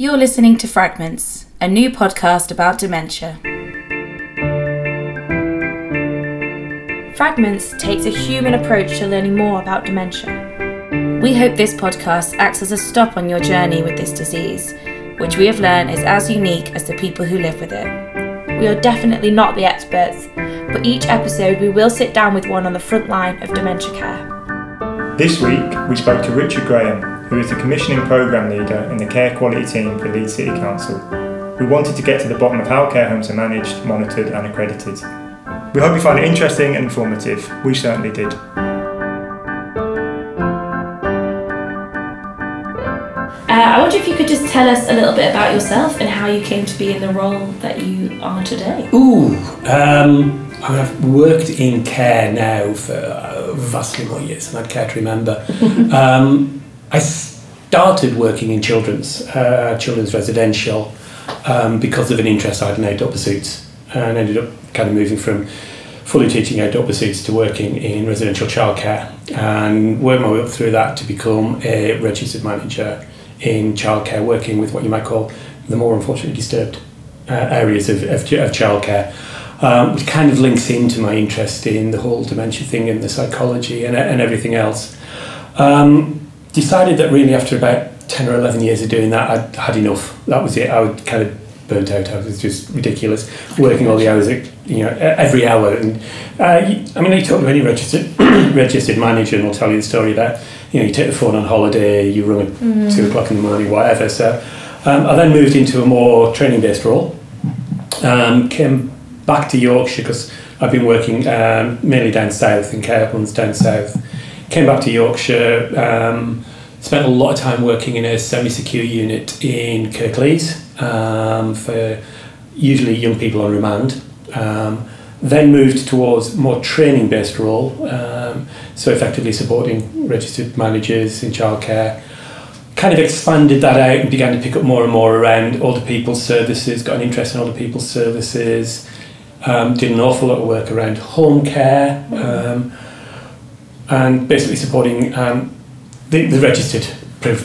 You're listening to Fragments, a new podcast about dementia. Fragments takes a human approach to learning more about dementia. We hope this podcast acts as a stop on your journey with this disease, which we have learned is as unique as the people who live with it. We are definitely not the experts, but each episode we will sit down with one on the front line of dementia care. This week, we spoke to Richard Graham, who is the commissioning programme leader in the care quality team for Leeds City Council. We wanted to get to the bottom of how care homes are managed, monitored, and accredited. We hope you find it interesting and informative. We certainly did. Uh, I wonder if you could just tell us a little bit about yourself and how you came to be in the role that you are today. Ooh, um, I mean, I've worked in care now for uh, vastly more years than I'd care to remember. um, I started working in children's, uh, children's residential um, because of an interest I had in outdoor pursuits and ended up kind of moving from fully teaching outdoor pursuits to working in residential childcare and worked my way up through that to become a registered manager in childcare, working with what you might call the more unfortunately disturbed uh, areas of, of, of childcare. Um, which kind of links into my interest in the whole dementia thing and the psychology and, and everything else. Um, decided that really after about 10 or 11 years of doing that, I'd had enough. That was it. I would kind of burnt out. I was just ridiculous, working all the hours, you know, every hour. And uh, I mean, you talk to any registered registered manager, and will tell you the story that you know you take the phone on holiday, you run at mm. two o'clock in the morning, whatever. So um, I then moved into a more training based role. Um, came back to Yorkshire because I've been working um, mainly down south in care homes down south. Came back to Yorkshire. Um, spent a lot of time working in a semi-secure unit in Kirklees um, for usually young people on remand. Um, then moved towards more training-based role, um, so effectively supporting registered managers in childcare. Kind of expanded that out and began to pick up more and more around older people's services. Got an interest in older people's services. Um, did an awful lot of work around home care um, and basically supporting um, the, the registered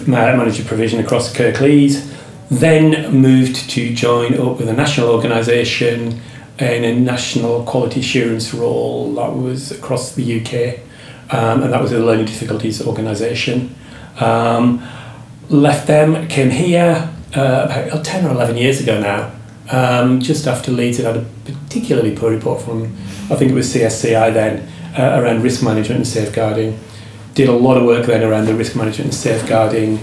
manager provision across Kirklees. Then moved to join up with a national organisation in a national quality assurance role that was across the UK, um, and that was a learning difficulties organisation. Um, left them, came here uh, about 10 or 11 years ago now, um, just after Leeds had had a particularly poor report from, I think it was CSCI then, uh, around risk management and safeguarding. Did a lot of work then around the risk management and safeguarding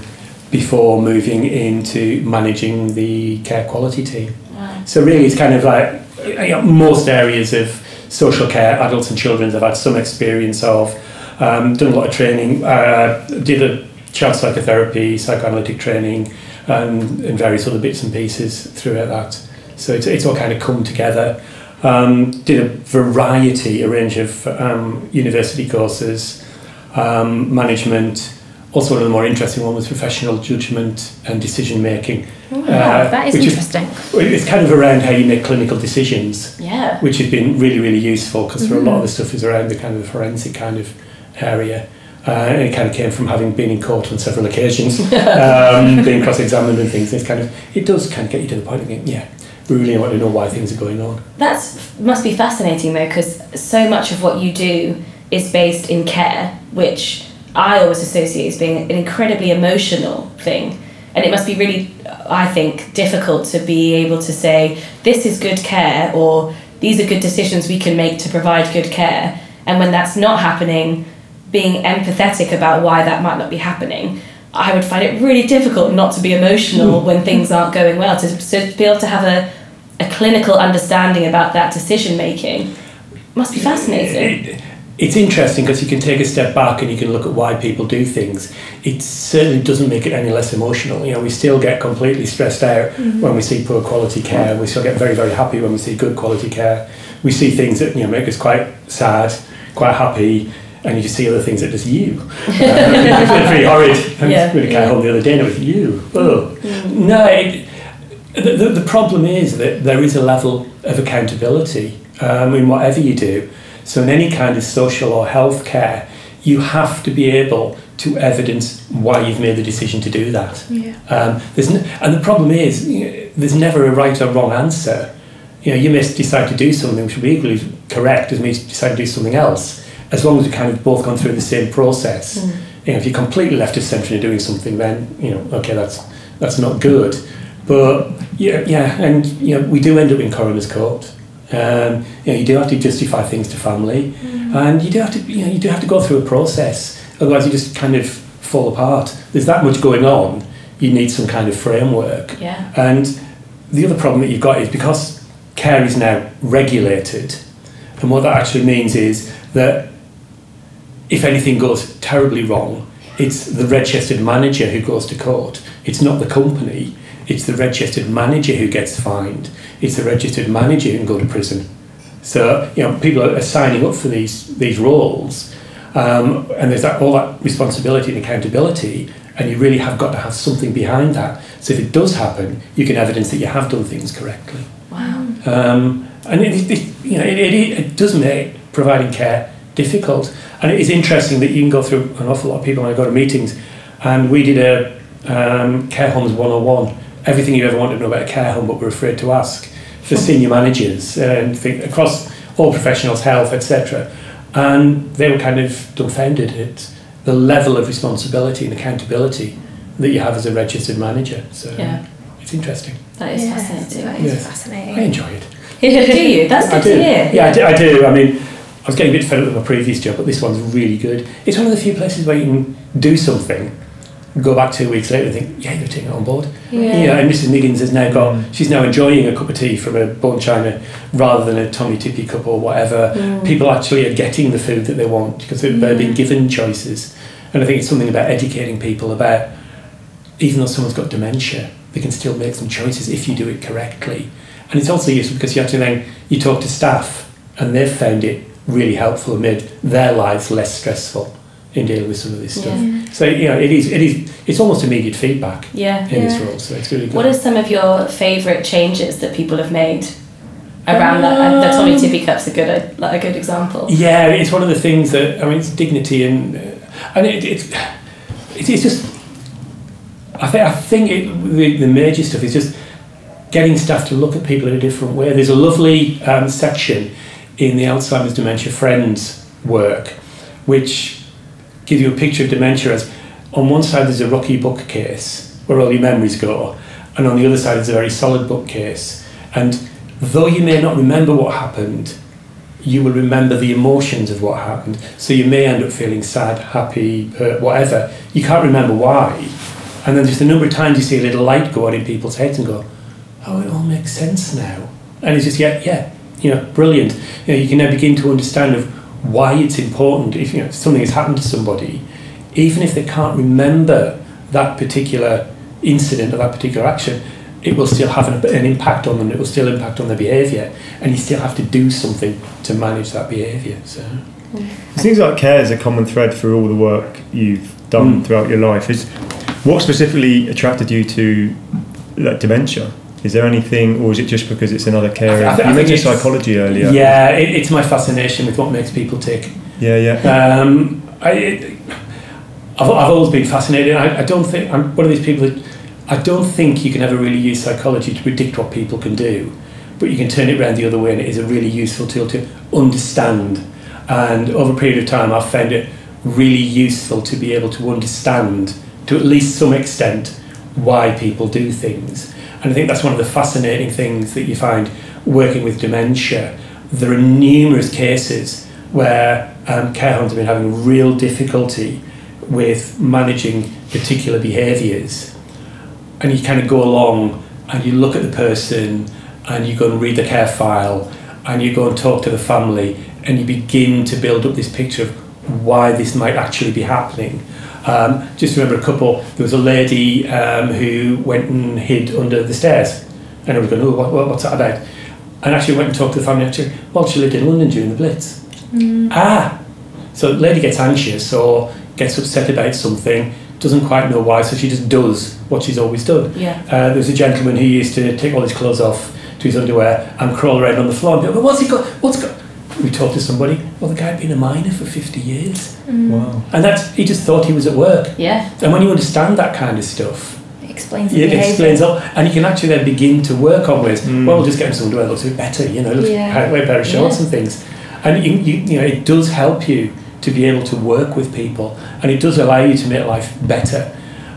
before moving into managing the care quality team. Wow. So really, it's kind of like you know, most areas of social care, adults and children, I've had some experience of. Um, done a lot of training. Uh, did a child psychotherapy, psychoanalytic training, and, and various other bits and pieces throughout that. So it's, it's all kind of come together. Um, did a variety, a range of um, university courses, um, management, also, one of the more interesting one was professional judgment and decision making. Oh, uh, that is interesting. Is, it's kind of around how you make clinical decisions. Yeah. Which has been really, really useful because mm-hmm. a lot of the stuff is around the kind of the forensic kind of area. Uh, and it kind of came from having been in court on several occasions, um, being cross-examined and things. It's kind of it does kind of get you to the point of going, yeah, really want to know why things are going on. That must be fascinating though, because so much of what you do is based in care, which I always associate as being an incredibly emotional thing. And it must be really, I think, difficult to be able to say, this is good care, or these are good decisions we can make to provide good care. And when that's not happening, being empathetic about why that might not be happening. I would find it really difficult not to be emotional mm. when things aren't going well, to, to be able to have a, a clinical understanding about that decision making must be fascinating it's interesting because you can take a step back and you can look at why people do things. It certainly doesn't make it any less emotional. You know, we still get completely stressed out mm-hmm. when we see poor quality care. We still get very, very happy when we see good quality care. We see things that you know make us quite sad, quite happy, and you just see other things that just you. Uh, it's pretty horrid. I yeah, really yeah. home the other day and it was you. Oh. Mm-hmm. No, it, the, the, the problem is that there is a level of accountability um, in whatever you do so, in any kind of social or health care, you have to be able to evidence why you've made the decision to do that. Yeah. Um, there's n- and the problem is, you know, there's never a right or wrong answer. You know, you may decide to do something which will be equally correct as me decide to do something else, as long as you've kind of both gone through the same process. Mm. You know, if you're completely left of centre in doing something, then you know, okay, that's that's not good. But yeah, yeah, and you know, we do end up in coroner's court. Um, you know, you do have to justify things to family, and you do have to, you know, you do have to go through a process. Otherwise, you just kind of fall apart. There's that much going on. You need some kind of framework. Yeah. And the other problem that you've got is because care is now regulated, and what that actually means is that if anything goes terribly wrong, it's the registered manager who goes to court. It's not the company. It's the registered manager who gets fined. It's the registered manager who can go to prison. So you know people are signing up for these these roles, um, and there's that, all that responsibility and accountability, and you really have got to have something behind that. So if it does happen, you can evidence that you have done things correctly. Wow. Um, and it, it, you know, it, it, it does make providing care difficult. And it is interesting that you can go through an awful lot of people when I go to meetings, and we did a um, care homes 101, everything you ever wanted to know about a care home but were afraid to ask for senior managers and think, across all professionals, health, etc. And they were kind of dumbfounded at the level of responsibility and accountability that you have as a registered manager. So Yeah. it's interesting. That is Yes, fascinating. That is Yeah. fascinating. I enjoy it. do you? That's good I do. to hear. Yeah, I do, I do. I mean, I was getting a bit fed up with my previous job, but this one's really good. It's one of the few places where you can do something, go back two weeks later and think, yeah, you're taking it on board. Yeah. and Mrs. Miggins has now got, Mm. she's now enjoying a cup of tea from a bone china rather than a Tommee Tippee cup or whatever. Mm. People actually are getting the food that they want because they're, they're being given choices. And I think it's something about educating people about, even though someone's got dementia, they can still make some choices if you do it correctly. And it's also useful because you actually then you talk to staff and they've found it really helpful and made their lives less stressful in dealing with some of this stuff. Yeah. So you know, it is it is it's almost immediate feedback Yeah. in this Yeah. role. So it's really good. What are some of your favourite changes that people have made around that? Uh, the Tommee Tippee cup's a good, like a good example. Yeah, it's one of the things that I mean, it's dignity and uh, and it, it's it, it's just. I think I think it, the, the major stuff is just getting staff to look at people in a different way. There's a lovely um, section in the Alzheimer's Dementia Friends work, which gives you a picture of dementia as on one side there's a rocky bookcase where all your memories go, and on the other side is a very solid bookcase. And though you may not remember what happened, you will remember the emotions of what happened. So you may end up feeling sad, happy, hurt, whatever. You can't remember why. And then just a number of times you see a little light go on in people's heads and go, oh, it all makes sense now. And it's just, yeah, yeah, you know, brilliant. You know, you can now begin to understand of why it's important if, you know, if something has happened to somebody, even if they can't remember that particular incident or that particular action, it will still have an, an impact on them. It will still impact on their behaviour, and you still have to do something to manage that behaviour. So, It seems like care is a common thread through all the work you've done Mm. throughout your life. Is what specifically attracted you to like, dementia? Is there anything, or is it just because it's another care? I you mentioned psychology earlier. yeah, it, it's my fascination with what makes people tick. yeah, yeah. Um, I, it, I've, I've always been fascinated. I, I don't think I'm one of these people that I don't think you can ever really use psychology to predict what people can do, but you can turn it around the other way, and it is a really useful tool to understand. And over a period of time, I've found it really useful to be able to understand, to at least some extent, why people do things. And I think that's one of the fascinating things that you find working with dementia. There are numerous cases where um, care homes have been having real difficulty with managing particular behaviours. And you kind of go along and you look at the person and you go and read the care file and you go and talk to the family and you begin to build up this picture of why this might actually be happening. Um, just remember a couple, there was a lady um, who went and hid under the stairs and I was going, oh, what, what, what's that about? And actually went and talked to the family actually, well, she lived in London during the Blitz. Ah, so the lady gets anxious or gets upset about something, doesn't quite know why, so she just does what she's always done. Yeah. Uh, there was a gentleman who used to take all his clothes off to his underwear and crawl around on the floor and be like, what's he got? What's got? We talked to somebody, well, the guy had been a miner for 50 years. Wow. And that's, he just thought he was at work. Yeah. And when you understand that kind of stuff, It explains the it behaviour. explains all, and you can actually then begin to work on ways. Mm. Well, we'll just get him someone who looks a bit better, you know, looks Yeah. wear better shorts Yeah. and things. And you, you, you know, it does help you to be able to work with people, and it does allow you to make life better.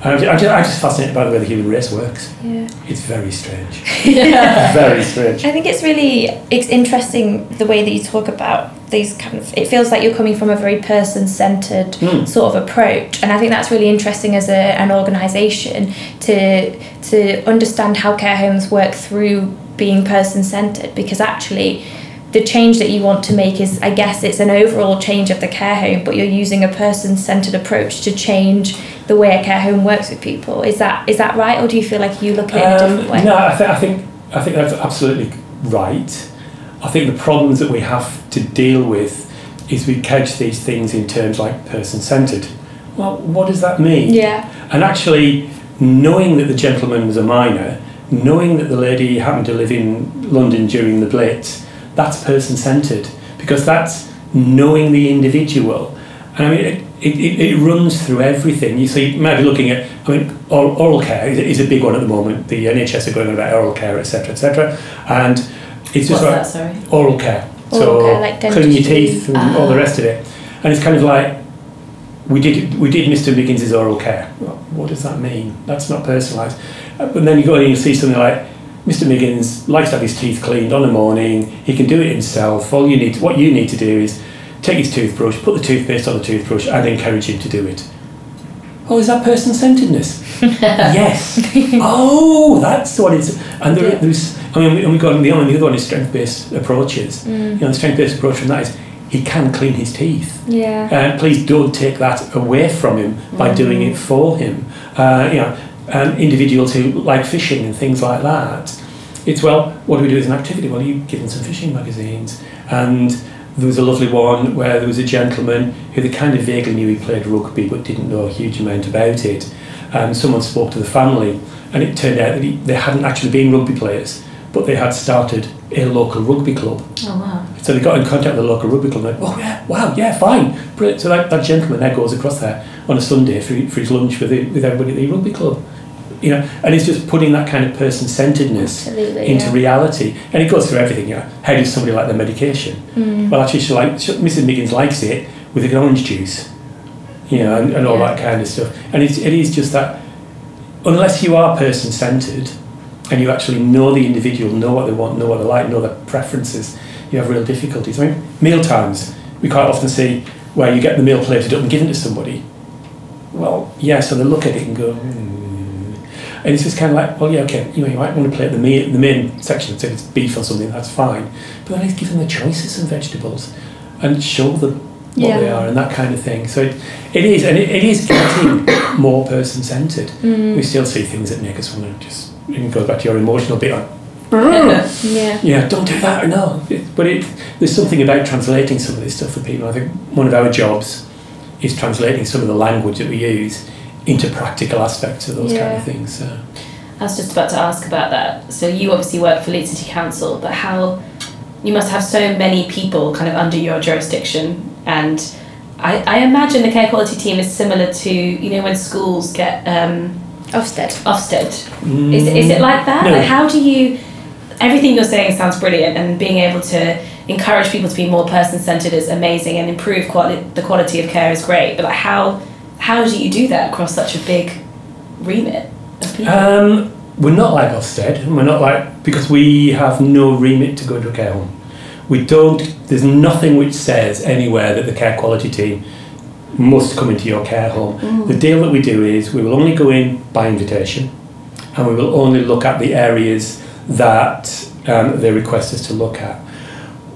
And I'm just, I'm just, I'm just fascinated by the way the human race works. Yeah. It's very strange. yeah. very strange. I think it's really it's interesting the way that you talk about these kind of. It feels like you're coming from a very person-centered Mm. sort of approach, and I think that's really interesting as a, an organisation to to understand how care homes work through being person-centered because actually. The change that you want to make is, I guess, it's an overall change of the care home, but you're using a person-centered approach to change the way a care home works with people. Is that is that right, or do you feel like you look at it in a different way? Um, No, I, th- I think I think that's absolutely right. I think the problems that we have to deal with is we couch these things in terms like person centered. Well, what does that mean? Yeah. And actually, knowing that the gentleman was a miner, knowing that the lady happened to live in London during the Blitz, that's person centered because that's knowing the individual. And I mean, it, it, it, it runs through everything. You see, you might be looking at, I mean, oral, oral care is, is a big one at the moment. The NHS are going on about oral care, etc., etc. And it's just What's like that, sorry? oral care. Oral so care, like cleaning your teeth and all the Ah. rest of it. And it's kind of like we did we did Mr. Miggins' oral care. Well, what does that mean? That's not personalised. Uh, But then you go and you see something like Mr. Miggins likes to have his teeth cleaned on a morning. He can do it himself. All you need to, what you need to do is take his toothbrush, put the toothpaste on the toothbrush, and encourage him to do it. Oh, is that person centeredness? yes. Oh, that's what it's. And there, Yeah. there's. I mean, we- and we've got the other, the other one is strength based approaches. Mm. You know, the strength based approach from that is he can clean his teeth. Yeah. And please don't take that away from him by doing it for him. Uh, you know, um, individuals who like fishing and things like that. It's well, what do we do as an activity? Well, you give them some fishing magazines. And there was a lovely one where there was a gentleman who they kind of vaguely knew he played rugby but didn't know a huge amount about it. Um, someone spoke to the family, and it turned out that he, they hadn't actually been rugby players, but they had started a local rugby club. Oh wow. So they got in contact with the local rugby club. Like, oh yeah, wow, yeah, fine, brilliant. So that, that gentleman there goes across there on a Sunday for, for his lunch with the, with everybody at the rugby club. You know, and it's just putting that kind of person-centeredness into yeah. reality, and it goes through everything. You know, how does somebody like their medication? Mm. Well, actually, she like Mrs. Miggins likes it with an orange juice, you know, and, and all Yeah. that kind of stuff. And it's, it is just that, unless you are person-centered, and you actually know the individual, know what they want, know what they like, know their preferences, you have real difficulties. I mean, meal times, we quite often see where you get the meal plated up and given to somebody. Well, yeah, so they look at it and go, hmm. And it's just kind of like, well, yeah, okay, you know, you might want to plate the main, the main section, so if it's beef or something, that's fine. But then let's give them the choices of vegetables and show them what Yeah. they are and that kind of thing. So it, it is, and it, it is getting more person centered. Mm. We still see things that make us want to just, it goes back to your emotional bit, like, Yeah. yeah, don't do that. No, but it, there's something about translating some of this stuff for people. I think one of our jobs is translating some of the language that we use into practical aspects of those kind of things. So. I was just about to ask about that. So you obviously work for Leeds City Council, but how you must have so many people kind of under your jurisdiction, and I, I imagine the care quality team is similar to you know when schools get um, Ofsted. Ofsted. Is, is it like that? No. Like how do you? Everything you're saying sounds brilliant, and being able to encourage people to be more person centered is amazing, and improve quality the quality of care is great. But like how how do you do that across such a big remit of people? Um, we're not like Ofsted. and We're not like because we have no remit to go to a care home. We don't. There's nothing which says anywhere that the care quality team must come into your care home. The deal that we do is we will only go in by invitation, and we will only look at the areas that um, they request us to look at.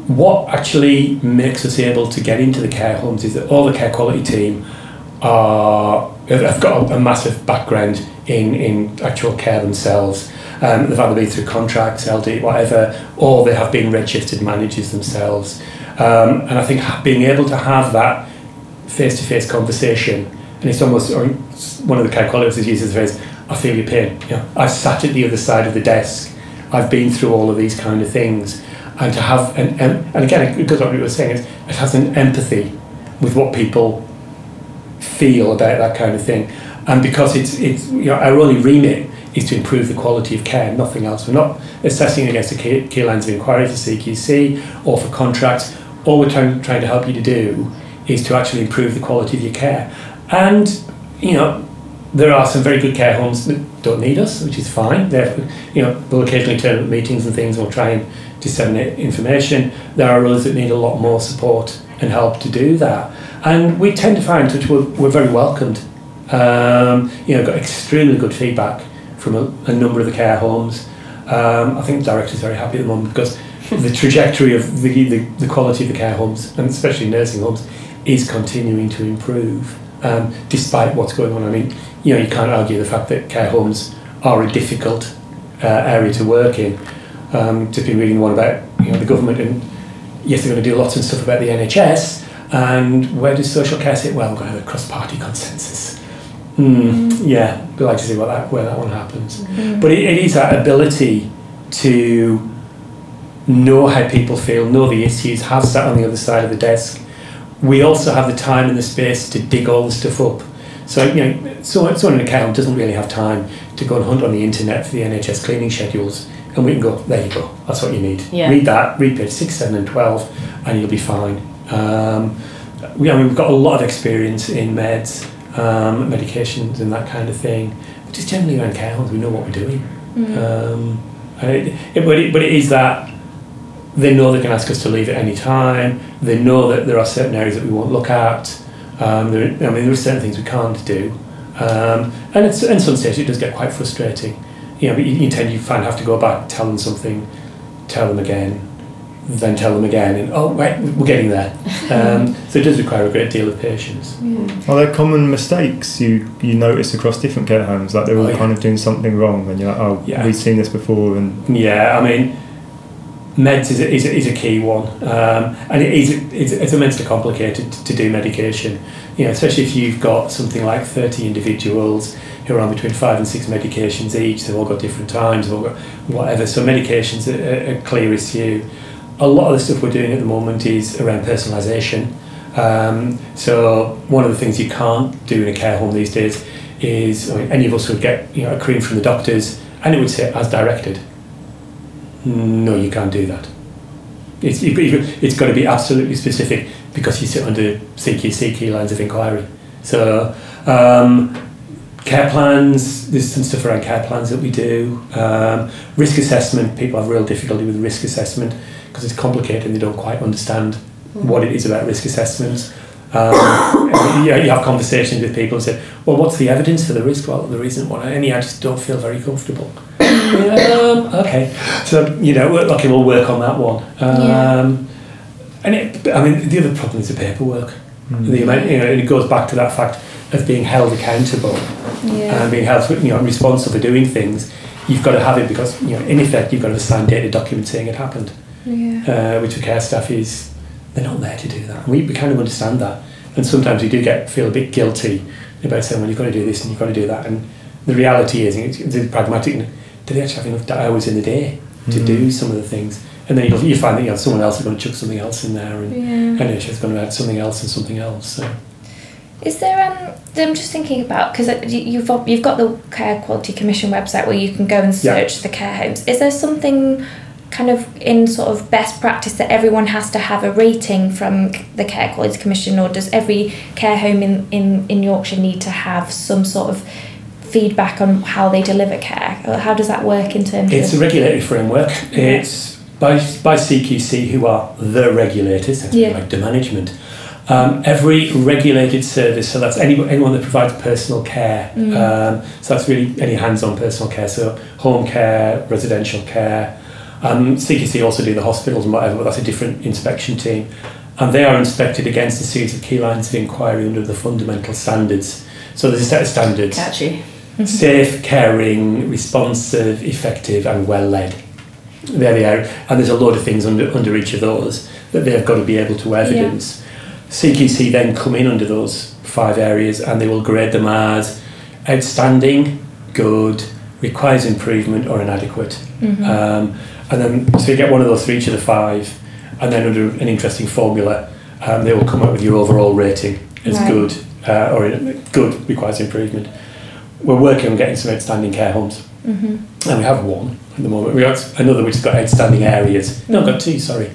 What actually makes us able to get into the care homes is that all the care quality team are have got a, massive background in, in actual care themselves. Um, they've either been through contracts, LD, whatever, or they have been registered managers themselves. Um, and I think being able to have that face-to-face conversation, and it's almost one of the officers uses the phrase, "I feel your pain." You know, I've sat at the other side of the desk. I've been through all of these kind of things, and to have an and again goes what we were saying is it has an empathy with what people feel about that kind of thing and because it's it's you know our only remit is to improve the quality of care nothing else we're not assessing against the key, key lines of inquiry for CQC or for contracts all we're trying, trying to help you to do is to actually improve the quality of your care and you know there are some very good care homes that don't need us, which is fine. They're, you know, we'll occasionally turn up meetings and things. We'll try and disseminate information. There are others that need a lot more support and help to do that. And we tend to find that we're, we're very welcomed. Um, you know, got extremely good feedback from a, a number of the care homes. Um, I think the director's very happy at the moment because the trajectory of the, the, the quality of the care homes, and especially nursing homes, is continuing to improve um, despite what's going on. I mean, you know, you can't argue the fact that care homes are a difficult uh, area to work in. Um, just been reading one about you know the government and yes, they're going to do lots of stuff about the NHS. And where does social care sit? Well, we're going to have a cross-party consensus. Mm, yeah, we'd like to see what that where that one happens. Mm. But it, it is that ability to know how people feel, know the issues, have sat on the other side of the desk. We also have the time and the space to dig all the stuff up. So, you know, so, someone in a account doesn't really have time to go and hunt on the internet for the NHS cleaning schedules. And we can go, there you go, that's what you need. Yeah. Read that, read page 6, 7, and 12, and you'll be fine. Um, we, I mean, we've got a lot of experience in meds, um, medications, and that kind of thing. We just generally around care homes, we know what we're doing. Mm. Um, it, it, but, it, but it is that they know they can ask us to leave at any time. They know that there are certain areas that we won't look at. Um, there, I mean, there are certain things we can't do. Um, and it's, in some stages, it does get quite frustrating. You know, but you, you tend you find have to go back, tell them something, tell them again, then tell them again, and oh, wait, we're getting there. Um, so it does require a great deal of patience. Are there common mistakes you, you notice across different care homes? Like they're all Oh, yeah. kind of doing something wrong, and you're like, oh, Yeah. we've seen this before, and Yeah, I mean, meds is a, is a, is a key one, um, and it is it's, it's immensely complicated to do medication. You know, especially if you've got something like thirty individuals who are on between five and six medications each. They've all got different times. They've all got whatever. So medications are a, a clear issue. A lot of the stuff we're doing at the moment is around personalisation. Um, so one of the things you can't do in a care home these days is I mean, any of us would get you know a cream from the doctors and it would say as directed. No, you can't do that. It's, it's got to be absolutely specific because you sit under CQC lines of inquiry. So, um, care plans, there's some stuff around care plans that we do. Um, risk assessment, people have real difficulty with risk assessment because it's complicated and they don't quite understand what it is about risk assessment. Um, you, you have conversations with people and say, well, what's the evidence for the risk? Well, there isn't one. Any, I just don't feel very comfortable. um, okay. So, you know, we're- okay, we'll work on that one. Um, And it, I mean, the other problem is the paperwork. The amount, you know, and it goes back to that fact of being held accountable Yeah. and being held, you know, responsible for doing things. You've got to have it because, you know, in effect, you've got to sign a signed dated document saying it happened yeah. uh, which for care staff is they're not there to do that. We, we kind of understand that, and sometimes we do get feel a bit guilty about saying, "Well, you've got to do this and you've got to do that." And the reality is, and it's, it's pragmatic. Do they actually have enough hours in the day to do some of the things? And then you'll, you find that you know someone else is going to chuck something else in there, and Yeah. NHS is going to add something else and something else. So Is there um? I'm just thinking about because you've got- you've got the Care Quality Commission website where you can go and Yeah. search the care homes. Is there something kind of in sort of best practice that everyone has to have a rating from the Care Quality Commission, or does every care home in in in Yorkshire need to have some sort of feedback on how they deliver care? Or how does that work in terms It's a regulatory framework. It's by, by CQC, who are the regulators, that's Yeah. like the management. Um, every regulated service, so that's any, anyone that provides personal care. Mm. Um, so that's really any hands-on personal care, so home care, residential care. Um, CQC also do the hospitals and whatever, but that's a different inspection team. And they are inspected against a series of key lines of inquiry under the fundamental standards. So there's a set of standards Catchy. safe, caring, responsive, effective, and well led. There they are, and there's a load of things under, under each of those that they've got to be able to evidence. CQC then come in under those five areas and they will grade them as outstanding, good, requires improvement, or inadequate. Mhm. Um, and then, so you get one of those for each of the five, and then under an interesting formula, um, they will come up with your overall rating as Right. good, uh, or good requires improvement. We're working on getting some outstanding care homes, Mhm. and we have one at the moment. We got another which has got outstanding areas. No, I've got two. Sorry.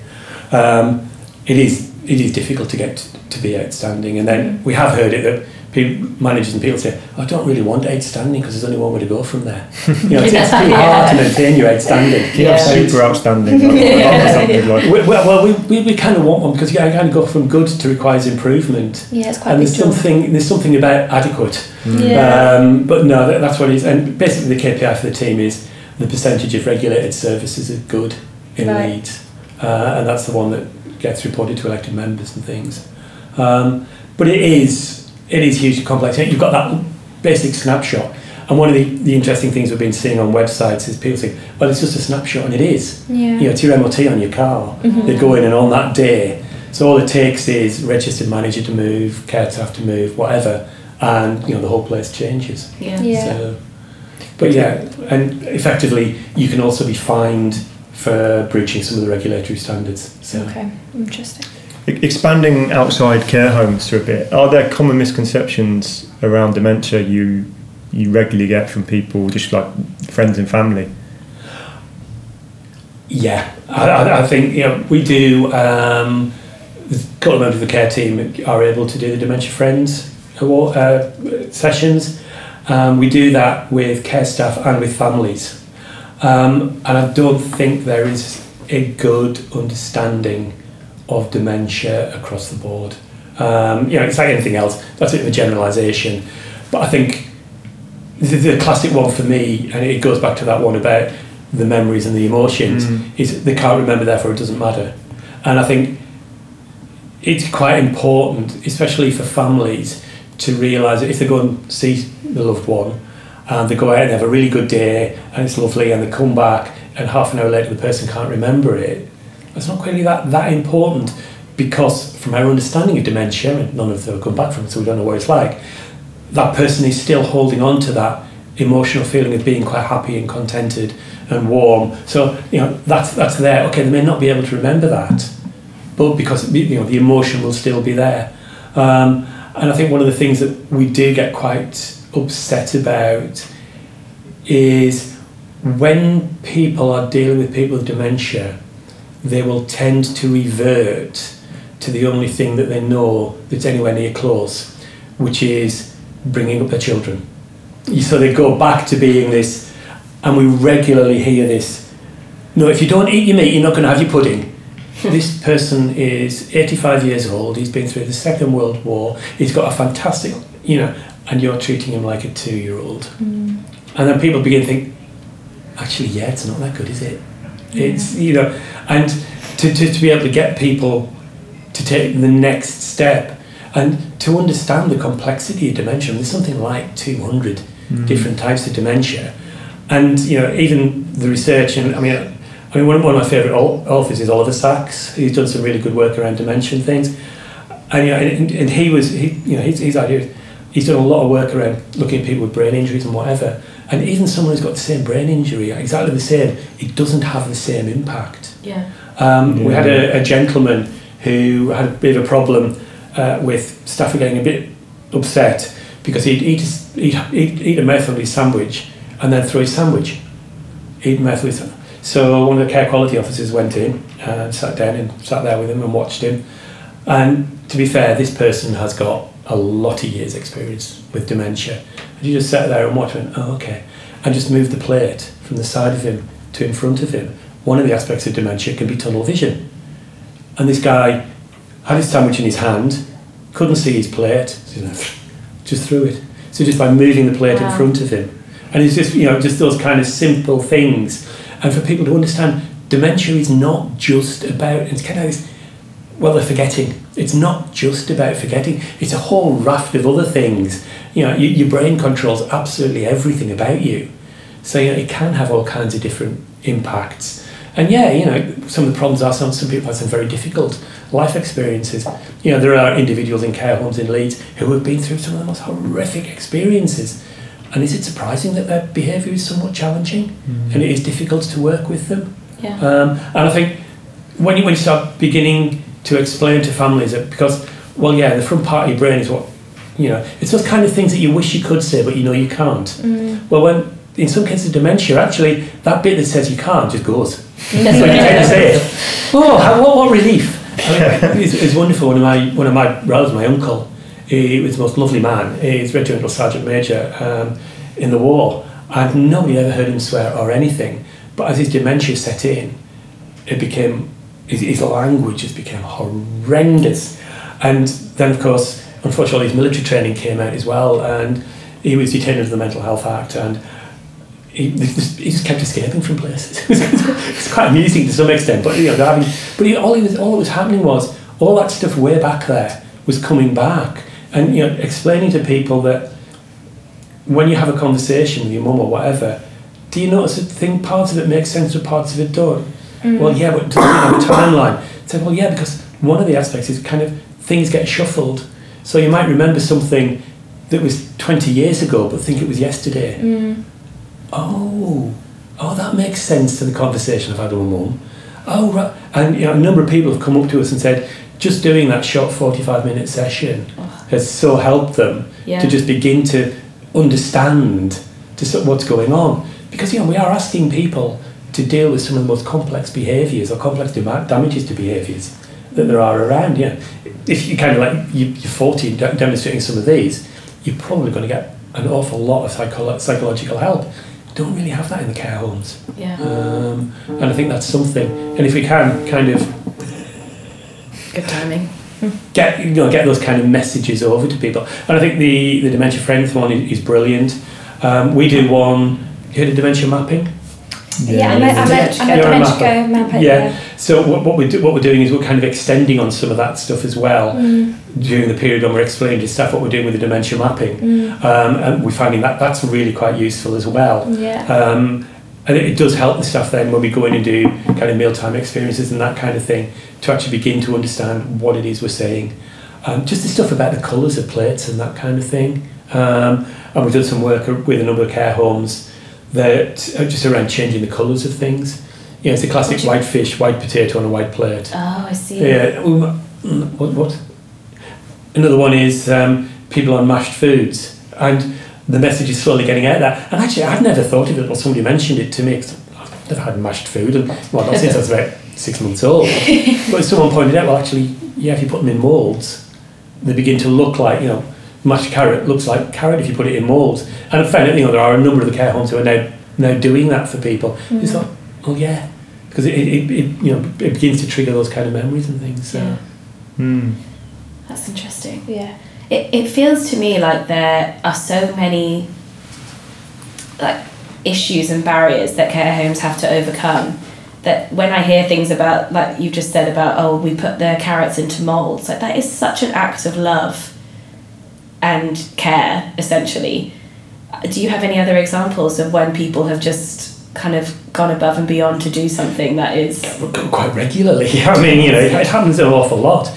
Um, it is it is difficult to get to be outstanding, and then we have heard it that people, managers and people say, "I don't really want outstanding because there's only one way to go from there." You know, it's, it's too hard to maintain your outstanding. Do you have Yeah. super outstanding? Like, Yeah. like- We, well, well, we, we, we kind of want one because you kind of go from good to requires improvement, Yeah, it's quite and there's jump. something there's something about adequate. Yeah. Um, but no, that, that's what it is. And basically, the KPI for the team is the percentage of regulated services are good in Right. Leeds, uh, and that's the one that gets reported to elected members and things. Um, but it is it is hugely complex. You've got that basic snapshot, and one of the, the interesting things we've been seeing on websites is people saying, "Well, it's just a snapshot," and it is. Yeah. You know, it's your MOT on your car. Mhm. They go in and on that day. So all it takes is registered manager to move, care staff to move, whatever, and you know the whole place changes. Yeah. Yeah. So, but yeah, and effectively you can also be fined for breaching some of the regulatory standards. So Okay, interesting. Expanding outside care homes to a bit, are there common misconceptions around dementia you you regularly get from people, just like friends and family? yeah, I, I, I think you know we do. Um, a couple of members of the care team are able to do the dementia friends award, uh, sessions. Um, we do that with care staff and with families. Um, and I don't think there is a good understanding of dementia across the board. Um, you know, it's like anything else, that's a bit of a generalisation. But I think the, the classic one for me, and it goes back to that one about the memories and the emotions, Mm. is they can't remember, therefore it doesn't matter. And I think it's quite important, especially for families, to realise that if they go and see the loved one, and they go out and have a really good day, and it's lovely, and they come back, and half an hour later the person can't remember it, it's not really that, that important because from our understanding of dementia, and none of them have come back from it, so we don't know what it's like, that person is still holding on to that emotional feeling of being quite happy and contented and warm. So, you know, that's, that's there. Okay, they may not be able to remember that, but because, you know, the emotion will still be there. Um, and I think one of the things that we do get quite upset about is when people are dealing with people with dementia, they will tend to revert to the only thing that they know that's anywhere near close, which is bringing up their children. So they go back to being this, and we regularly hear this no, if you don't eat your meat, you're not going to have your pudding. this person is 85 years old, he's been through the Second World War, he's got a fantastic, you know, and you're treating him like a two year old. Mm. And then people begin to think, actually, yeah, it's not that good, is it? It's, you know, and to, to, to be able to get people to take the next step and to understand the complexity of dementia. There's something like 200 mm. different types of dementia. And, you know, even the research, and I mean, I mean, one of, one of my favourite authors is Oliver Sacks. He's done some really good work around dementia and things. And, you know, and, and he was, he, you know, his, his idea is he's done a lot of work around looking at people with brain injuries and whatever. And even someone who's got the same brain injury, exactly the same, it doesn't have the same impact. Yeah. Um, We had a, a gentleman who had a bit of a problem uh, with staff getting a bit upset because he'd eat, his, he'd, he'd eat a mouthful of his sandwich and then throw his sandwich. Eat a mouthful of his So one of the care quality officers went in and sat down and sat there with him and watched him. And to be fair, this person has got a lot of years' experience with dementia. And you just sat there and watched and went, oh, okay. And just moved the plate from the side of him to in front of him. One of the aspects of dementia can be tunnel vision. And this guy had his sandwich in his hand, couldn't see his plate, so just threw it. So just by moving the plate Wow. in front of him. And it's just, you know, just those kind of simple things. And for people to understand, dementia is not just about, it's kind of this, well, they're forgetting. It's not just about forgetting. It's a whole raft of other things. You know, you, your brain controls absolutely everything about you. So, you know, it can have all kinds of different impacts. And yeah, you know, some of the problems are some, some people have some very difficult life experiences. You know, there are individuals in care homes in Leeds who have been through some of the most horrific experiences. And is it surprising that their behaviour is somewhat challenging Mm. and it is difficult to work with them? Yeah. Um, and I think when you, when you start beginning to explain to families that because, well, yeah, the front part of your brain is what, you know, it's those kind of things that you wish you could say, but you know you can't. Mm. Well, when in some cases of dementia, actually, that bit that says you can't just goes. so you kind of say it. Oh, how, what, what relief! I mean, it's, it's wonderful. One of my one of my relatives, my uncle, he was the most lovely man. He's regimental sergeant major um, in the war, and nobody ever heard him swear or anything. But as his dementia set in, it became his, his language has become horrendous. And then, of course, unfortunately, his military training came out as well, and he was detained under the Mental Health Act, and he, he just kept escaping from places. it's quite amusing to some extent, but you know, having, but he, all he was, all that was happening was all that stuff way back there was coming back, and you know, explaining to people that when you have a conversation with your mum or whatever, do you notice that think parts of it make sense, but parts of it don't? Well, yeah, but does it have a timeline? So, well, yeah, because one of the aspects is kind of things get shuffled. So you might remember something that was 20 years ago, but think it was yesterday. Mm. Oh, oh, that makes sense to the conversation I've had with my mum. Oh, right. And you know, a number of people have come up to us and said, just doing that short 45 minute session has so helped them Yeah. to just begin to understand to sort of what's going on. Because, you know, we are asking people to deal with some of the most complex behaviours or complex dama- damages to behaviours that there are around. Yeah, if you kind of like you, you're 40 de- demonstrating some of these, you're probably going to get an awful lot of psycholo- psychological help. Don't really have that in the care homes, Yeah. um, and I think that's something. And if we can kind of Good timing. get you know get those kind of messages over to people, and I think the the dementia friends one is, is brilliant. Um, we do one. You heard of dementia mapping? Yeah, I'm a, I'm a, I'm a You're a mapper. mapper. Yeah. So what, what we do, what we're doing is we're kind of extending on some of that stuff as well Mm. during the period when we're explaining to staff what we're doing with the dementia mapping, Mm. um, and we're finding that that's really quite useful as well. Yeah. Um, and it, it does help the staff then when we go in and do kind of mealtime experiences and that kind of thing to actually begin to understand what it is we're saying. Um, just the stuff about the colours of plates and that kind of thing. Um, and we've done some work with a number of care homes that are just around changing the colours of things. You know, it's a classic What do you- white fish, white potato on a white plate. Oh, I see. Yeah. um, What? What? Another one is um, people on mashed foods, and the message is slowly getting out there. And actually, I'd never thought of it until somebody mentioned it to me. 'cause I've never had mashed food, and well, not since I was about six months old. but someone pointed out, well, actually, yeah, if you put them in moulds, they begin to look like you know. Mashed carrot looks like carrot if you put it in moulds, and I found out you know there are a number of the care homes who are now now doing that for people. It's like, oh yeah, because it, it, it you know it begins to trigger those kind of memories and things. So. Yeah. Hmm. That's interesting. Yeah. It, it feels to me like there are so many like issues and barriers that care homes have to overcome that when I hear things about like you just said about oh we put the carrots into molds like that is such an act of love and care essentially do you have any other examples of when people have just kind of gone above and beyond to do something that is quite regularly. I mean, you know, it happens an awful lot.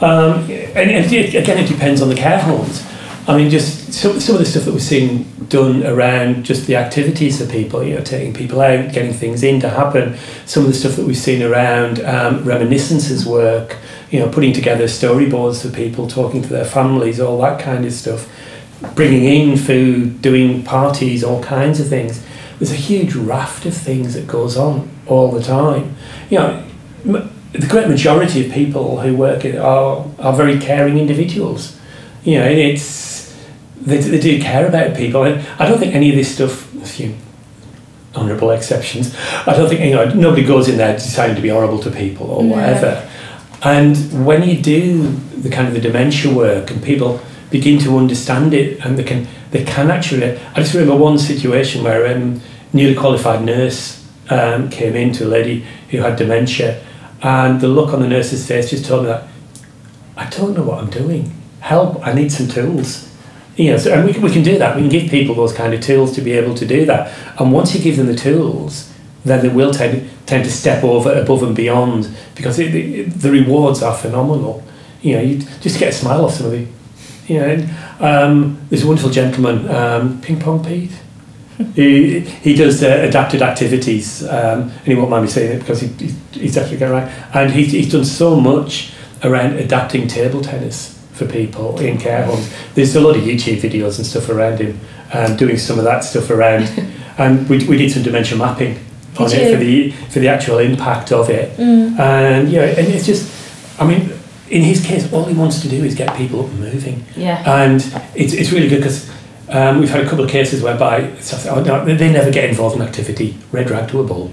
Um, and and it, again, it depends on the care homes. I mean, just some, some of the stuff that we're seeing done around just the activities for people, you know, taking people out, getting things in to happen. Some of the stuff that we've seen around um, reminiscences work, you know, putting together storyboards for people, talking to their families, all that kind of stuff. Bringing in food, doing parties, all kinds of things. There's a huge raft of things that goes on all the time. You know, m- the great majority of people who work it are, are very caring individuals. You know, it's they, they do care about people. And I don't think any of this stuff, a few honourable exceptions, I don't think you know nobody goes in there deciding to be horrible to people or No. whatever. And when you do the kind of the dementia work and people begin to understand it and they can they can actually I just remember one situation where a um, newly qualified nurse um, came in to a lady who had dementia and the look on the nurse's face just told me that I don't know what I'm doing. Help, I need some tools. You know, so, and we, we can do that. We can give people those kind of tools to be able to do that. And once you give them the tools, then they will tend, tend to step over above and beyond because it, it, the rewards are phenomenal. You know, you just get a smile off somebody. You know, um, there's a wonderful gentleman, um, Ping Pong Pete. he, he does uh, adapted activities, um, and he won't mind me saying it because he, he, he's definitely it right. And he's, he's done so much around adapting table tennis for people in care homes. There's a lot of YouTube videos and stuff around him, um, doing some of that stuff around. and we, we did some dementia mapping on Did it you? for the for the actual impact of it. Mm. And yeah, and it's just, I mean, in his case, all he wants to do is get people up and moving. Yeah. And it's, it's really good because um, we've had a couple of cases whereby oh, they never get involved in activity. Red rag to a bull.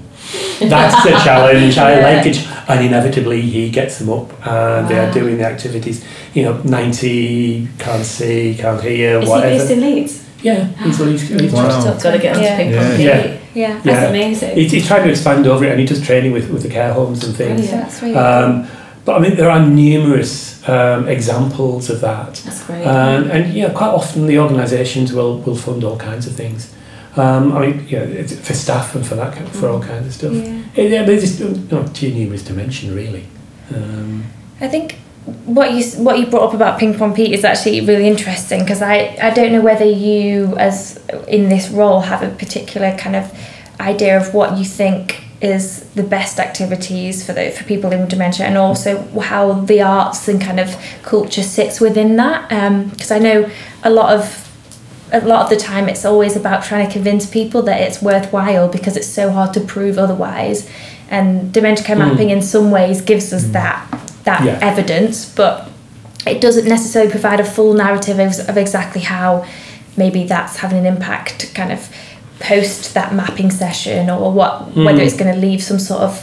That's the challenge. I like it. And inevitably, he gets them up and they are doing the activities. You know, 90, can't see, can't hear, Is he based in Leeds? yeah, he's, he's, he's, Wow. Got to get onto Yeah. ping Yeah. pong. Yeah. Yeah. That's Yeah. amazing. he's, he's trying to expand over it and he does training with, with the care homes and things. Brilliant. That's really Um, but I mean, there are numerous um, examples of that. That's great. And, and yeah, quite often the organisations will, will fund all kinds of things. Um, I mean, yeah, it's for staff and for that kind- for all kinds of stuff. Yeah. Yeah, yeah there's just no, too numerous to mention really. Um, I think what you what you brought up about ping pong Pete is actually really interesting because I, I don't know whether you as in this role have a particular kind of idea of what you think is the best activities for the for people with dementia and also how the arts and kind of culture sits within that. Because I know a lot of a lot of the time it's always about trying to convince people that it's worthwhile because it's so hard to prove otherwise and dementia care Mm. mapping in some ways gives us that that Yeah. evidence but it doesn't necessarily provide a full narrative of, of exactly how maybe that's having an impact kind of post that mapping session or what whether Mm. it's going to leave some sort of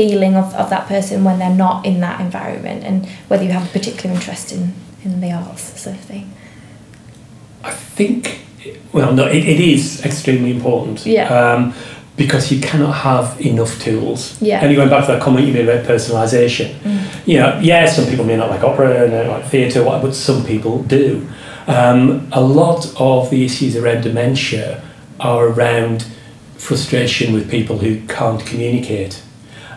feeling of, of that person when they're not in that environment and whether you have a particular interest in in the arts sort of thing I think, well, no, it, it is extremely important. Yeah. Um, because you cannot have enough tools. Yeah. And you going back to that comment you made about personalisation. You know, yeah, some people may not like opera and like theatre, but some people do. Um, a lot of the issues around dementia are around frustration with people who can't communicate.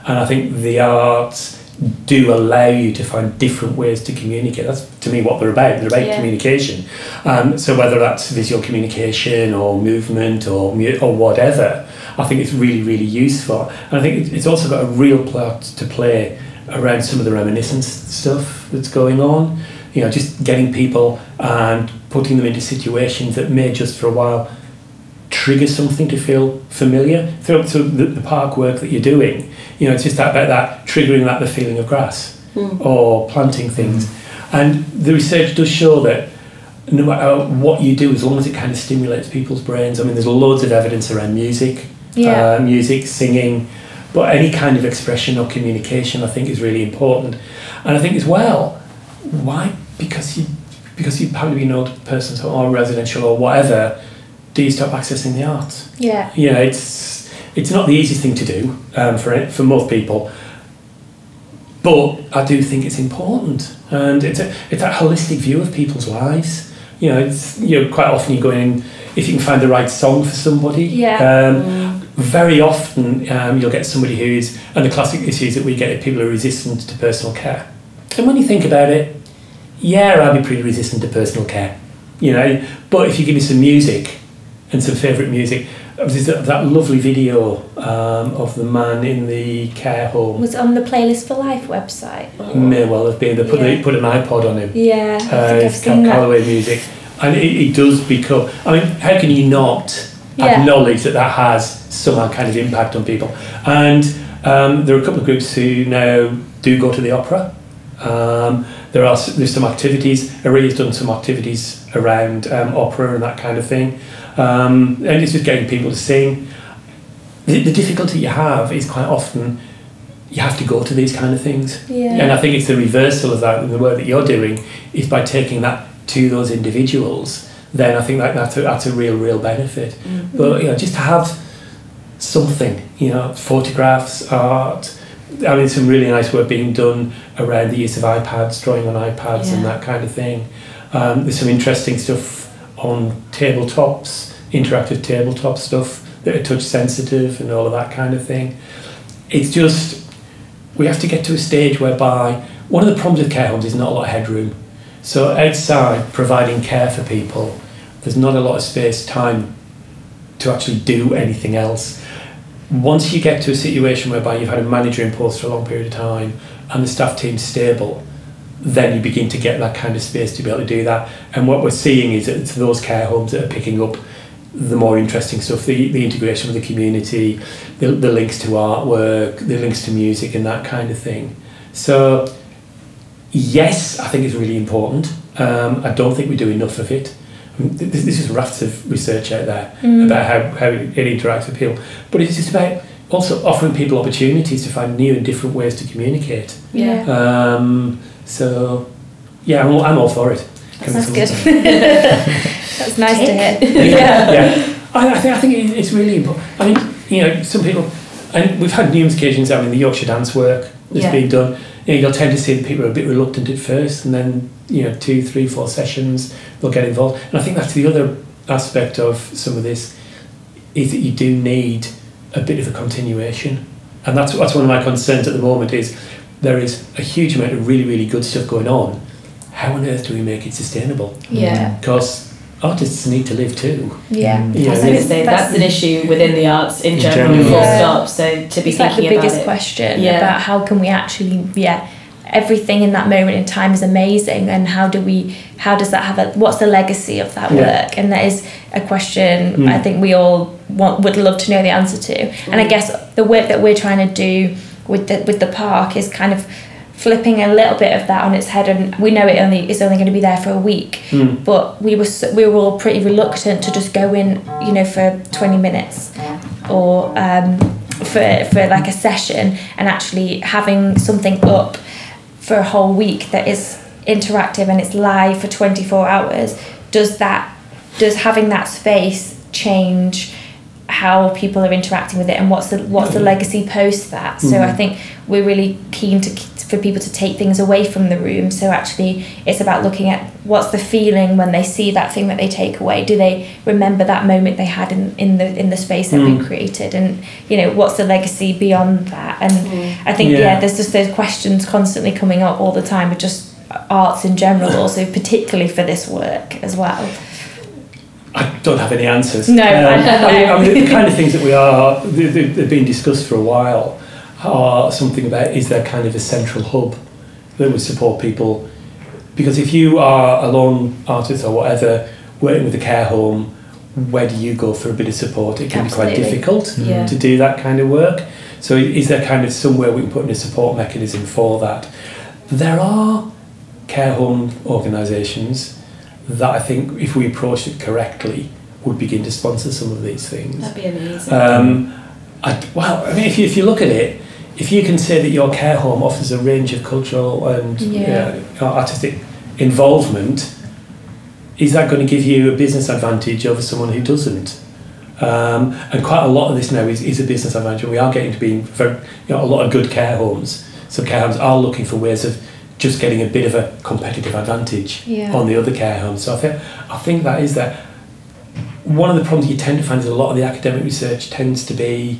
And I think the arts do allow you to find different ways to communicate. That's to me what they're about. They're about Yeah. communication. Um, so whether that's visual communication or movement or mu- or whatever, I think it's really really useful. And I think it's also got a real part to play around some of the reminiscence stuff that's going on. You know, just getting people and putting them into situations that may just for a while trigger something to feel familiar. So, so the, the park work that you're doing, you know, it's just that, about that triggering that the feeling of grass hmm. or planting things. And the research does show that no matter what you do, as long as it kind of stimulates people's brains, I mean, there's loads of evidence around music, Yeah. uh, music, singing, but any kind of expression or communication, I think, is really important. And I think as well, why? Because you, because you probably be an old person or residential or whatever, do you stop accessing the arts? yeah you know, it's it's not the easiest thing to do um, for it, for most people, but I do think it's important, and it's a, it's that holistic view of people's lives. You know, it's you know quite often you go in if you can find the right song for somebody. Yeah. Um, very often um, you'll get somebody who's and the classic issues that we get people are resistant to personal care. And when you think about it, yeah, I'd be pretty resistant to personal care. You know, but if you give me some music and some favourite music. There's that that lovely video um, of the man in the care home. was on the playlist for life website or- May well have been. They put, Yeah. they put an iPod on him. yeah Uh, I've it's seen Cal- that Calloway music. And it, it does become. I mean, how can you not Yeah. acknowledge that that has somehow kind of impact on people? And um, there are a couple of groups who now do go to the opera. Um, there are there's some activities. Aria's done some activities around um, opera and that kind of thing, um, and it's just getting people to sing. The, the difficulty you have is quite often you have to go to these kind of things. Yeah. And I think it's the reversal of that in the work that you're doing is by taking that to those individuals. Then I think that that's a, that's a real, real benefit. But you know, just to have something, you know, photographs, art. I mean, some really nice work being done around the use of iPads, drawing on iPads, and that kind of thing. Um, there's some interesting stuff on tabletops, interactive tabletop stuff that are touch sensitive and all of that kind of thing. It's just we have to get to a stage whereby one of the problems with care homes is not a lot of headroom. So outside, providing care for people, there's not a lot of space, time to actually do anything else. Once you get to a situation whereby you've had a manager in post for a long period of time and the staff team's stable, then you begin to get that kind of space to be able to do that. And what we're seeing is that it's those care homes that are picking up the more interesting stuff, the, the integration with the community, the, the links to artwork, the links to music and that kind of thing. So yes, I think it's really important. Um, I don't think we do enough of it. I mean, this, this is rafts of research out there Mm. about how, how it interacts with people. But it's just about also offering people opportunities to find new and different ways to communicate. Yeah. Um, so, yeah, I'm, all- I'm all for it. That's good. That's nice to hear. yeah, yeah. I, I think I think it's really important. I mean, you know, some people, and we've had numerous occasions. I mean, the Yorkshire dance work that's Yeah. being done. You know, you'll tend to see that people are a bit reluctant at first, and then you know, two, three, four sessions, they'll get involved. And I think that's the other aspect of some of this is that you do need a bit of a continuation, and that's that's one of my concerns at the moment. Is there is a huge amount of really, really good stuff going on. How on earth do we make it sustainable? Yeah. Because artists need to live too. Yeah. Yeah, I was going to say that's, an issue within the arts in In general, general, full yeah. stop. So to be It's like thinking the about biggest it. question Yeah. about how can we actually, yeah, everything in that moment in time is amazing, and how do we, how does that have a, what's the legacy of that Yeah. work? And that is a question Mm. I think we all want would love to know the answer to. And I Mm. guess the work that we're trying to do with the with the park is kind of flipping a little bit of that on its head and we know it only is only going to be there for a week Mm. but we were we were all pretty reluctant to just go in you know for 20 minutes or um, for for like a session and actually having something up for a whole week that is interactive and it's live for 24 hours does that does having that space change how people are interacting with it and what's the what's the legacy post that so I Mhm. think we're really keen to for people to take things away from the room so actually it's about looking at what's the feeling when they see that thing that they take away do they remember that moment they had in, in the in the space that Mm. we created and you know what's the legacy beyond that and I think yeah. Yeah. there's just those questions constantly coming up all the time with just arts in general also particularly for this work as well I don't have any answers. No, I Um, know. I mean, I mean, the kind of things that we are, they- they- they've been discussed for a while, are something about is there kind of a central hub that would support people? Because if you are a lone artist or whatever, working with a care home, where do you go for a bit of support? It can be quite difficult Yeah. to do that kind of work. So is there kind of somewhere we can put in a support mechanism for that? There are care home organisations that I think, if we approached it correctly, would begin to sponsor some of these things. That'd be amazing. Um, I, well, I mean, if you, if you look at it, if you can say that your care home offers a range of cultural and Yeah. uh, artistic involvement, is that going to give you a business advantage over someone who doesn't? Um, and quite a lot of this now is, is a business advantage. We are getting to be very, you know, a lot of good care homes. So care homes are looking for ways of just getting a bit of a competitive advantage Yeah. on the other care homes. So I think I think that is that. One of the problems you tend to find is a lot of the academic research tends to be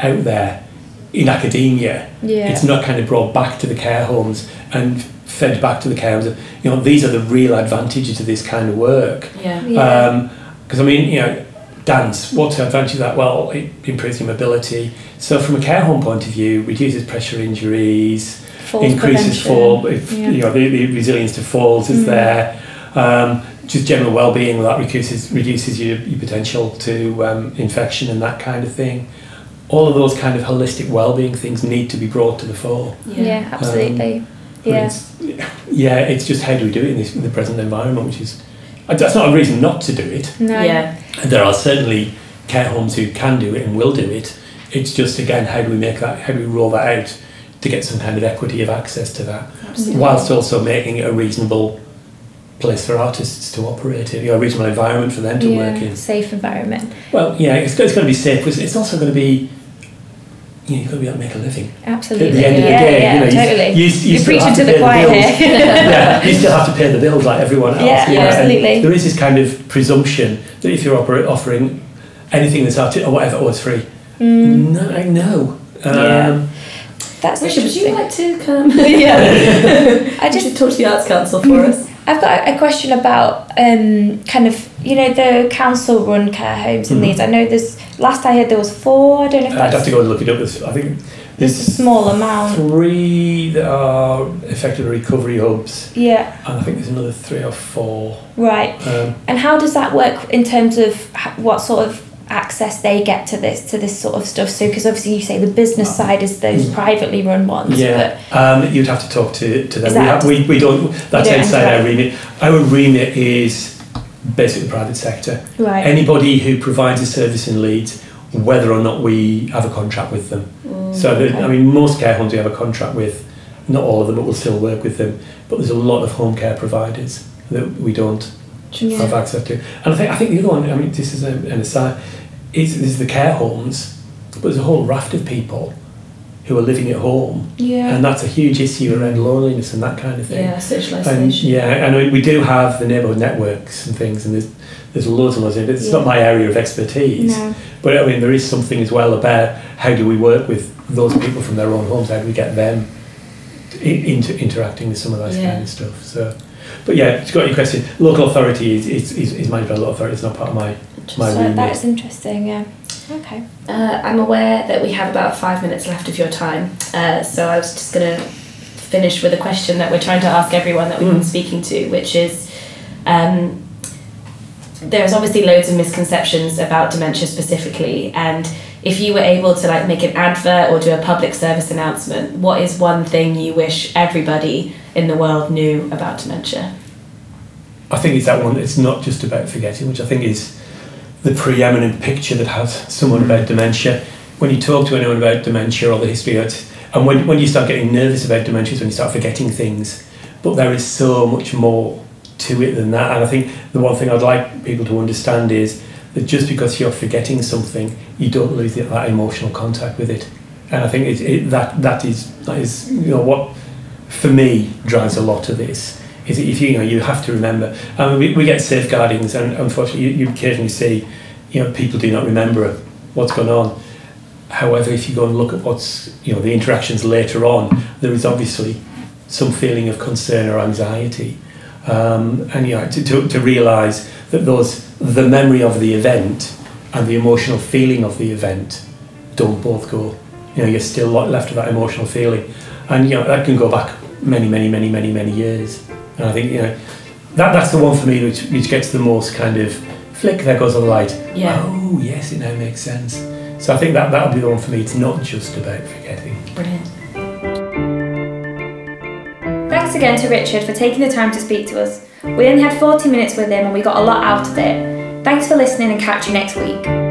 out there in academia. yeah It's not kind of brought back to the care homes and fed back to the care homes. You know, these are the real advantages of this kind of work. yeah. Um, yeah. Because I mean, you know, dance. What's the advantage of that? Well, it improves your mobility. So from a care home point of view, reduces pressure injuries, Falls increases prevention. fall. If, Yeah. You know, the, the resilience to falls is Mm. there. Um, just general well-being that reduces reduces your, your potential to um, infection and that kind of thing. All of those kind of holistic well-being things need to be brought to the fore. yeah, absolutely But yeah It's, yeah, it's just how do we do it in, this, in the present environment, which is uh, that's not a reason not to do it. no Yeah. And there are certainly care homes who can do it and will do it. It's just again, how do we make that? How do we roll that out to get some kind of equity of access to that, Absolutely. whilst also making it a reasonable place for artists to operate in, you know, a reasonable environment for them to yeah, work in. safe environment Well, yeah, it's, it's going to be safe, but it's also going to be, you know, you've got to be able to make a living. absolutely At the end of the day, yeah, you know, you- totally you- you you're still preaching have to to the pay the bills. here yeah, you still have to pay the bills like everyone else. Yeah, you know, absolutely. There is this kind of presumption that if you're oper- offering anything that's arti- or whatever, oh, it's free. Mm, No, I know. Um, Yeah. That's Richard, would you like to come? yeah I I just just talk to the Arts Council for us. I've got a question about um, kind of you know the council run care homes and Mhm. these. I know there's last I heard there was four. I don't know if I'd have to go and look it up. There's, I think there's a there's small amount. three that are effectively recovery hubs, Yeah, and I think there's another three or four. right. Um, And how does that work in terms of what sort of access they get to this to this sort of stuff? So because obviously you say the business side is those Mm. privately run ones, yeah, um, you'd have to talk to, to them. We, have, we, we don't, that's outside our remit. Our remit is basically the private sector. right, Anybody who provides a service in Leeds, whether or not we have a contract with them. So, the, I mean, most care homes we have a contract with, not all of them, but we'll still work with them. But there's a lot of home care providers that we don't Yeah. have access to. And I think I think the other one, I mean, this is an aside, is, is the care homes, but there's a whole raft of people who are living at home, yeah, and that's a huge issue around loneliness and that kind of thing. Yeah, And socialisation. yeah, and we- we do have the neighbourhood networks and things, and there's there's loads and loads of it. It's not my area of expertise, no, but I mean there is something as well about how do we work with those people from their own homes? How do we get them in, into interacting with some of that Yeah. kind of stuff? So, but yeah, it's got your question. Local authority is is, is, is managed by local authority. It's not part of my my so remit. that's interesting. Yeah, okay. Uh, I'm aware that we have about five minutes left of your time, uh, so I was just going to finish with a question that we're trying to ask everyone that we've been Mm. speaking to, which is um, there's obviously loads of misconceptions about dementia specifically, and if you were able to like make an advert or do a public service announcement, what is one thing you wish everybody in the world knew about dementia? I think it's that one. It's not just about forgetting, which I think is the preeminent picture that has someone about dementia. When you talk to anyone about dementia or the history of it, and when, when you start getting nervous about dementia, is when you start forgetting things. But there is so much more to it than that. And I think the one thing I'd like people to understand is that just because you're forgetting something, you don't lose that, emotional contact with it. And I think it, it, that that is that is you know what for me drives a lot of this is if you, know you have to remember. Mean, we, we get safeguardings, and unfortunately, you, you occasionally see you know people do not remember what's going on. However, if you go and look at what's you know the interactions later on, there is obviously some feeling of concern or anxiety, um, and you know to, to, to realise that those the memory of the event and the emotional feeling of the event don't both go. You know, you're still left with that emotional feeling, and you know that can go back many, many, many, many, many years. And I think you know that that's the one for me which, which gets the most kind of flick. There goes the light. Yeah. Oh yes, it now makes sense. So I think that that'll be the one for me. It's not just about forgetting. Brilliant. Thanks again to Richard for taking the time to speak to us. We only had 40 minutes with him and we got a lot out of it. Thanks for listening and catch you next week.